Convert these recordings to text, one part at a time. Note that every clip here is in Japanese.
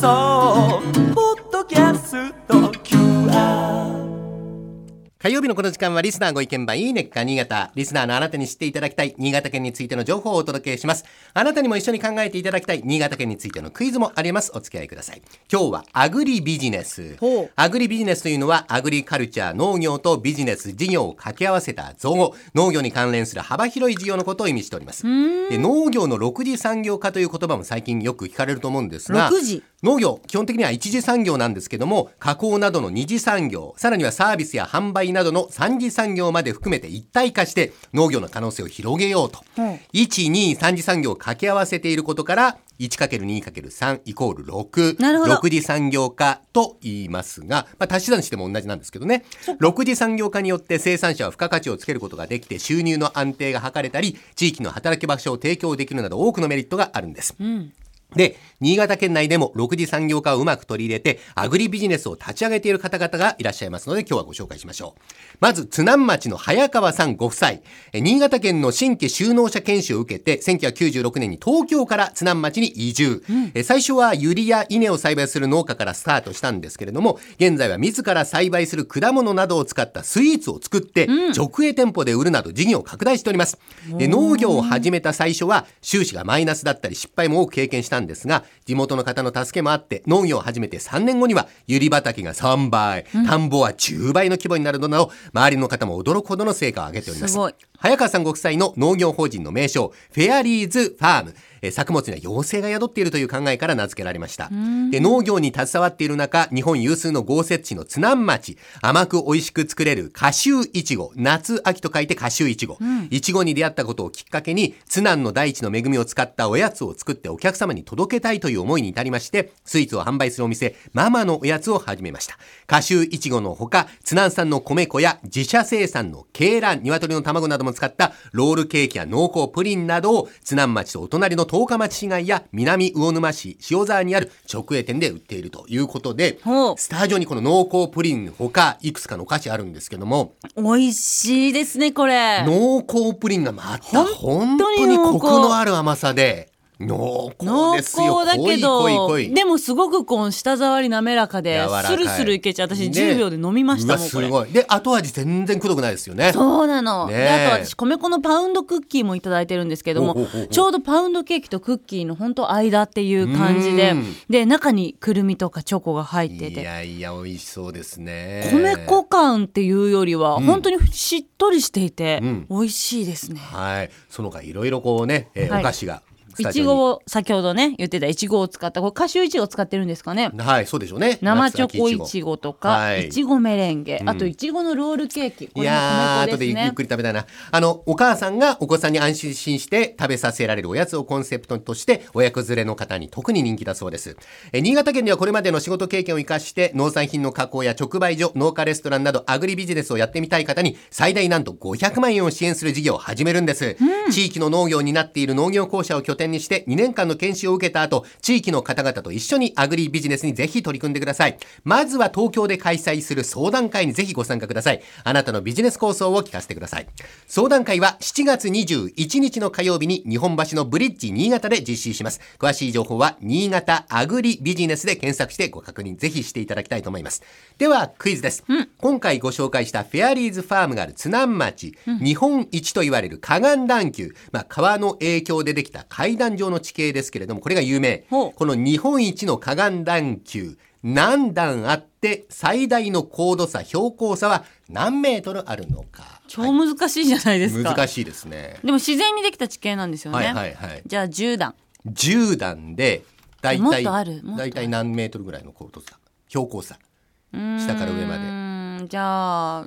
送ポッドキャスト QR 火曜日のこの時間はリスナーご意見番いいねっか新潟。リスナーのあなたに知っていただきたい新潟県についての情報をお届けします。あなたにも一緒に考えていただきたい新潟県についてのクイズもあります。お付き合いください。今日はアグリビジネス。アグリビジネスというのはアグリカルチャー、農業とビジネス、事業を掛け合わせた造語。農業に関連する幅広い事業のことを意味しております。で農業の6次産業化という言葉も最近よく聞かれると思うんですが、6次農業基本的には一次産業なんですけども加工などの二次産業さらにはサービスや販売などの三次産業まで含めて一体化して農業の可能性を広げようと、うん123次産業を掛け合わせていることから 1×2×3 イコール6なるほど。6次産業化と言いますが、まあ、足し算しても同じなんですけどね。6次産業化によって生産者は付加価値をつけることができて収入の安定が図れたり地域の働き場所を提供できるなど多くのメリットがあるんです。で、新潟県内でも6次産業化をうまく取り入れて、アグリビジネスを立ち上げている方々がいらっしゃいますので、今日はご紹介しましょう。まず、津南町の早川さんご夫妻。え新潟県の新規就農者研修を受けて、1996年に東京から津南町に移住。え最初はユリや稲を栽培する農家からスタートしたんですけれども、現在は自ら栽培する果物などを使ったスイーツを作って、直営店舗で売るなど事業を拡大しております。で農業を始めた最初は収支がマイナスだったり失敗も多く経験したんですが、地元の方の助けもあって農業を始めて3年後にはユリ畑が3倍、田んぼは10倍の規模になるなど、周りの方も驚くほどの成果を上げております。す早川さんご夫妻の農業法人の名称、フェアリーズファーム。えー作物には妖精が宿っているという考えから名付けられました。で農業に携わっている中、日本有数の豪雪地の津南町、甘く美味しく作れる夏秋いちご、夏秋と書いて夏秋いちご。いちごに出会ったことをきっかけに、津南の大地の恵みを使ったおやつを作ってお客様に届けたいという思いに至りまして、スイーツを販売するお店、ママのおやつを始めました。夏秋いちごのほか、津南産の米粉や自社生産の鶏卵、鶏の卵なども使ったロールケーキや濃厚プリンなどを津南町とお隣の十日町市街や南魚沼市塩沢にある直営店で売っているということでスタジオにこの濃厚プリンのほかいくつかのお菓子あるんですけども。美味しいですねこれ。濃厚プリンがまた本当にコクのある甘さで濃濃厚ですよ。厚だけど濃い濃い濃い。でもすごくこう舌触り滑らかでスルスルいけちゃう。私ね。10秒で飲みましたもんこれごい。で後味全然くどくないですよね。そうなの、であと私米粉のパウンドクッキーもいただいてるんですけどもちょうどパウンドケーキとクッキーの本当間っていう感じでうん。で中にくるみとかチョコが入っていてやいや美味しそうですね。米粉感っていうよりは本当にしっとりしていてうん。美味しいですね。はい。その他いろいろこうね、えーはい。お菓子がいちごを先ほどね言ってたいちごを使ったこれカシューいちごを使ってるんですかね？はいそうでしょうね。生チョコいちごとはかい。いちごメレンゲ、んあといちごのロールケーキ。こいやー後でゆっくり食べたいな。あのお母さんがお子さんに安心して食べさせられるおやつをコンセプトとして親子連れの方に特に人気だそうです。え新潟県ではこれまでの仕事経験を生かして農産品の加工や直売所農家レストランなどアグリビジネスをやってみたい方に最大なんと500万円を支援する事業を始めるんです、地域の農業になっている農業公社を拠点にして2年間の研修を受けた後地域の方々と一緒にアグリビジネスにぜひ取り組んでください。まずは東京で開催する相談会にぜひご参加ください。あなたのビジネス構想を聞かせてください。相談会は7月21日の火曜日に日本橋のブリッジ新潟で実施します。詳しい情報は新潟アグリビジネスで検索してご確認ぜひしていただきたいと思います。ではクイズです、今回ご紹介したフェアリーズファームがある津南町、日本一と言われる河岸段丘、まあ、川の影響でできた階段状の地形ですけれどもこれが有名。この日本一の河岸段丘何段あって最大の高度差標高差は何メートルあるのか。超難しいじゃないですか、難しいですね。でも自然にできた地形なんですよね、はいはいはい。じゃあ10段。10段で大体大体何メートルぐらいの高度差標高差。下から上まで。じゃあ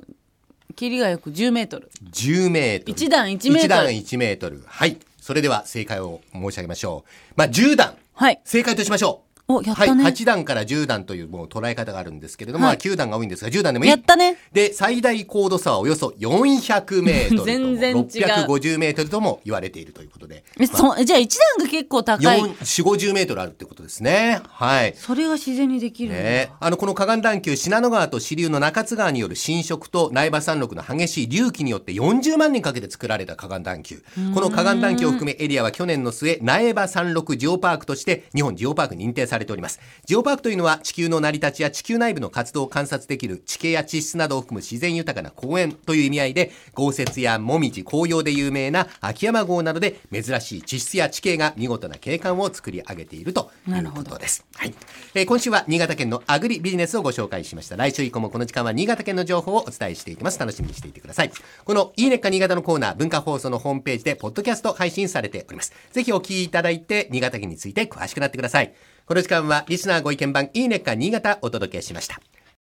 切りがよく10メートル。10メートル。一段1メートル。一段1メートル。はいそれでは正解を申し上げましょう。まあ10段。はい。正解としましょうおやったね。はい、8段から10段というもう捉え方があるんですけれども、はい。まあ9段が多いんですが10段でもいい。やったね。で最大高度差はおよそ400メートルと全然違う。650メートルとも言われているということで。えそじゃあ1段が結構高い。4 4 50メートルあるってことですね。はい。それが自然にできるんだ、ね、あのこの河岸段丘信濃川と支流の中津川による浸食と苗場山麓の激しい隆起によって40万年かけて作られた河岸段丘。この河岸段丘を含めエリアは去年の末苗場山麓ジオパークとして日本ジオパークに認定されかれております。ジオパークというのは地球の成り立ちや地球内部の活動を観察できる地形や地質などを含む自然豊かな公園という意味合いで豪雪やもみじ紅葉で有名な秋山郷などで珍しい地質や地形が見事な景観を作り上げているということです、はい。えー今週は新潟県のアグリビジネスをご紹介しました。来週以降もこの時間は新潟県の情報をお伝えしていきます。楽しみにしていてください。このいいねっか新潟のコーナー文化放送のホームページでポッドキャスト配信されております。ぜひお聞きいただいて新潟県について詳しくなってください。この時間はリスナーご意見番いいねっか新潟お届けしました。